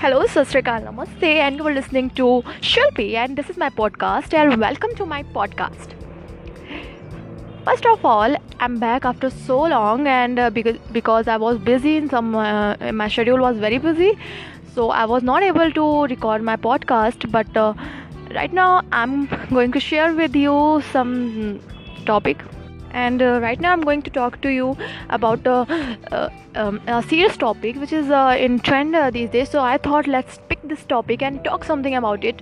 Hello, Sasrikal Namaste, and you're listening to Shilpi, and this is my podcast, and welcome to my podcast. First of all, I'm back after so long, and uh, because because I was busy in some, uh, my schedule was very busy, so I was not able to record my podcast. But uh, right now, I'm going to share with you some topic and uh, right now i'm going to talk to you about uh, uh, um, a serious topic which is uh, in trend uh, these days. So i thought let's pick this topic and talk something about it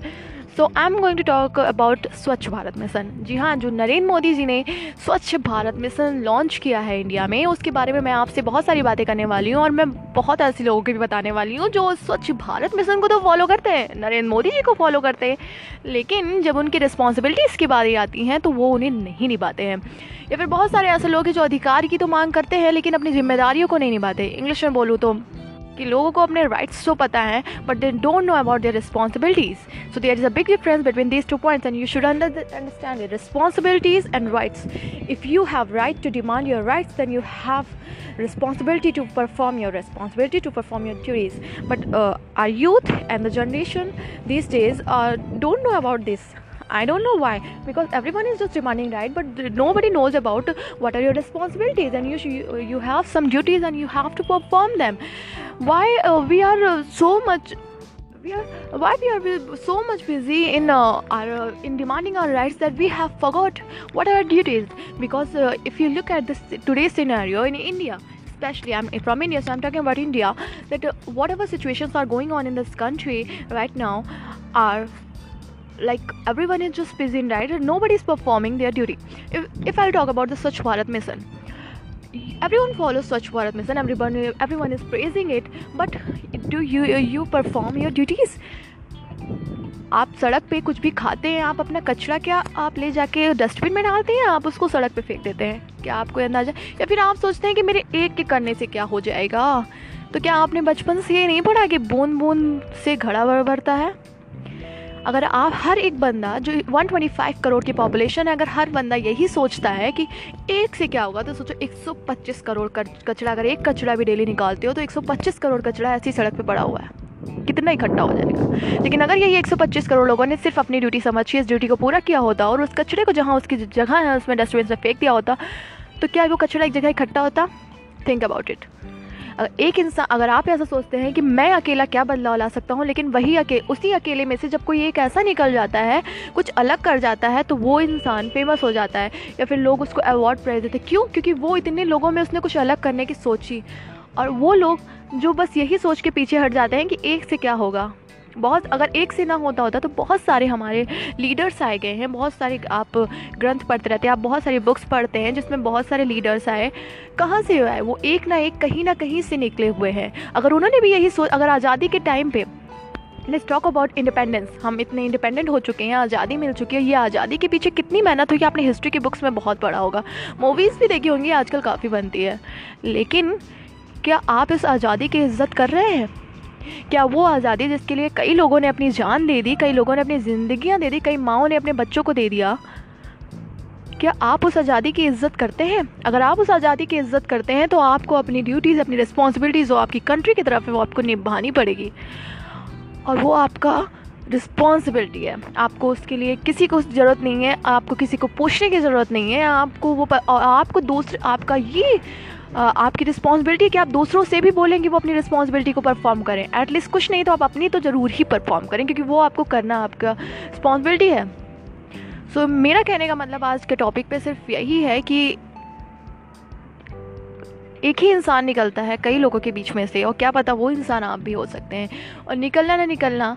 so I am going to talk about Swachh Bharat Mission जी हाँ जो नरेंद्र मोदी जी ने स्वच्छ Bharat mission launch किया है India में, उसके बारे में मैं आपसे बहुत सारी बातें करने वाली हूँ और मैं बहुत ऐसे लोगों को भी बताने वाली हूँ जो स्वच्छ भारत मिशन को तो फॉलो करते हैं, नरेंद्र मोदी जी को फॉलो करते हैं। लेकिन जब उनकी रिस्पॉन्सिबिलिटीज़ की बातें आती हैं तो वो उन्हें नहीं निभाते हैं। या फिर बहुत सारे ऐसे लोग हैं जो अधिकार की तो मांग करते हैं, लेकिन अपनी जिम्मेदारियों को नहीं निभाते। इंग्लिश में बोलूँ तो कि लोगों को अपने राइट्स तो पता है but they don't know about their responsibilities so there is a big difference between these two points and you should understand responsibilities and rights if you have right to demand your rights then you have responsibility to perform your responsibility to perform your duties but uh, our youth and the generation these days uh, don't know about this I don't know why. Because everyone is just demanding right? But nobody knows about what are your responsibilities and you you have some duties and you have to perform them. Why uh, we are uh, so much we are why we are so much busy in uh, our uh, in demanding our rights that we have forgot what are our duties? Because uh, if you look at this today's scenario in India especially I'm from India so I'm talking about India that uh, whatever situations are going on in this country right now are like everyone is just busy in right nobody's performing their duty if, if i'll talk about the swachh bharat mission everyone follows swachh bharat mission everyone everyone is praising it but do you you perform your duties आप सड़क पे कुछ भी खाते हैं आप अपना कचरा क्या आप ले जाके डस्टबिन में डालते हैं आप उसको सड़क पे फेंक देते हैं क्या आपको अंदाज़ा या फिर आप सोचते हैं कि मेरे एक के करने से क्या हो जाएगा तो क्या आपने बचपन से ये नहीं पढ़ा कि बूंद बूंद से घड़ा भरता है अगर आप हर एक बंदा जो 125 करोड़ की पॉपुलेशन है, अगर हर बंदा यही सोचता है कि एक से क्या होगा तो सोचो 125 करोड़ कचरा, अगर एक कचरा भी डेली निकालते हो तो 125 करोड़ कचरा ऐसी सड़क पे पड़ा हुआ है। कितना इकट्ठा हो जाएगा लेकिन अगर यही 125 करोड़ लोगों ने सिर्फ़ अपनी ड्यूटी समझ, इस ड्यूटी को पूरा किया होता और उस कचरे को जहाँ उसकी जगह है, उसमें डस्टबिन से फेंक दिया होता तो क्या वो कचरा एक जगह इकट्ठा होता? थिंक अबाउट इट एक इंसान, अगर आप ऐसा सोचते हैं कि मैं अकेला क्या बदलाव ला सकता हूँ, लेकिन वही अके, उसी अकेले में से जब कोई एक ऐसा निकल जाता है, कुछ अलग कर जाता है तो वो इंसान फ़ेमस हो जाता है, या फिर लोग उसको अवार्ड प्राइज देते क्यों? क्योंकि वो इतने लोगों में उसने कुछ अलग करने की सोची। और वो लोग जो बस यही सोच के पीछे हट जाते हैं कि एक से क्या होगा। बहुत, अगर एक से ना होता होता तो बहुत सारे हमारे लीडर्स आए गए हैं, बहुत सारे आप ग्रंथ पढ़ते रहते हैं, आप बहुत सारी बुक्स पढ़ते हैं, जिसमें बहुत सारे लीडर्स आए। कहाँ से आए? वो एक ना एक कहीं ना कहीं से निकले हुए हैं। अगर उन्होंने भी यही सोच, अगर आज़ादी के टाइम पे लेट्स टॉक अबाउट इंडिपेंडेंस हम इतने इंडिपेंडेंट हो चुके हैं, आज़ादी मिल चुकी है, ये आज़ादी के पीछे कितनी मेहनत हुई, आपने हिस्ट्री की बुक्स में बहुत पढ़ा होगा। मूवीज़ भी देखी होंगी, आजकल काफ़ी बनती है। लेकिन क्या आप इस आज़ादी की इज़्ज़त कर रहे हैं? क्या वो आज़ादी जिसके लिए कई लोगों ने अपनी जान दे दी, कई लोगों ने अपनी ज़िंदगियाँ दे दी, कई माओ ने अपने बच्चों को दे दिया? क्या आप उस आज़ादी की इज़्ज़त करते हैं? अगर आप उस आज़ादी की इज़्ज़त करते हैं तो आपको अपनी ड्यूटीज़ अपनी रिस्पॉन्सिबिलिटीज़ जो आपकी कंट्री की तरफ़ है वो आपको निभानी पड़ेगी। और वो आपका रिस्पॉन्सिबिलिटी है। आपको उसके लिए किसी को ज़रूरत नहीं है, आपको किसी को पूछने की ज़रूरत नहीं है, आपको वो आपको दूसरे, आपका ये आपकी रिस्पॉन्सिबिलिटी है कि आप दूसरों से भी बोलेंगे वो अपनी रिस्पॉन्सिबिलिटी को परफॉर्म करें। एटलीस्ट कुछ नहीं तो आप अपनी तो ज़रूर ही परफॉर्म करें क्योंकि वो आपको करना आपका रिस्पॉन्सिबिलिटी है। सो so, मेरा कहने का मतलब आज के टॉपिक पे सिर्फ़ यही है कि एक ही इंसान निकलता है कई लोगों के बीच में से और क्या पता वो इंसान आप भी हो सकते हैं। और निकलना ना निकलना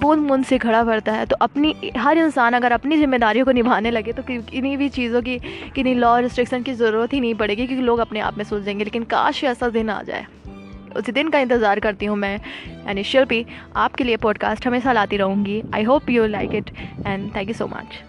बूंद बूंद से खड़ा भरता है तो अपनी, हर इंसान अगर अपनी जिम्मेदारियों को निभाने लगे तो किन्हीं भी चीज़ों की, किन्हीं लॉ रिस्ट्रिक्शन की ज़रूरत ही नहीं पड़ेगी, क्योंकि लोग अपने आप में सोच देंगे लेकिन काश ऐसा दिन आ जाए। उसी दिन का इंतज़ार करती हूँ मैं, यानी शिल्पी, आपके लिए पॉडकास्ट हमेशा लाती रहूँगी। I hope you like it and thank you so much